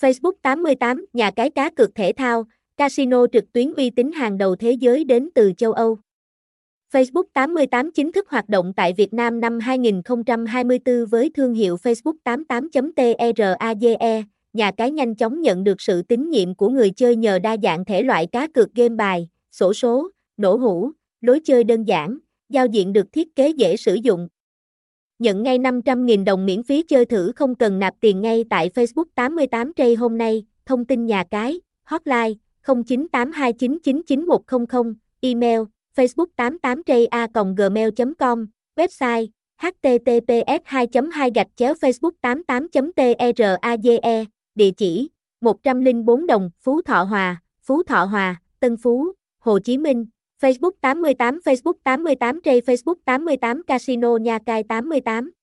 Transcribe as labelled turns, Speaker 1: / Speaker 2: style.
Speaker 1: Facebook 88, nhà cái cá cược thể thao, casino trực tuyến uy tín hàng đầu thế giới đến từ châu Âu. Facebook 88 chính thức hoạt động tại Việt Nam năm 2024 với thương hiệu Facebook 88.trage, nhà cái nhanh chóng nhận được sự tín nhiệm của người chơi nhờ đa dạng thể loại cá cược game bài, sổ số, nổ hũ, lối chơi đơn giản, giao diện được thiết kế dễ sử dụng. Nhận ngay 500.000 đồng miễn phí chơi thử không cần nạp tiền ngay tại Facebook 88 Trây hôm nay, thông tin nhà cái, hotline 0982999100, email facebook 88 a gmail com website https 2 2 gạch chéo facebook 88 traje e, địa chỉ 104 đồng Phú Thọ Hòa, Phú Thọ Hòa, Tân Phú, Hồ Chí Minh, Facebook 88 Facebook 88 J Facebook 88 Casino Nha Cai 88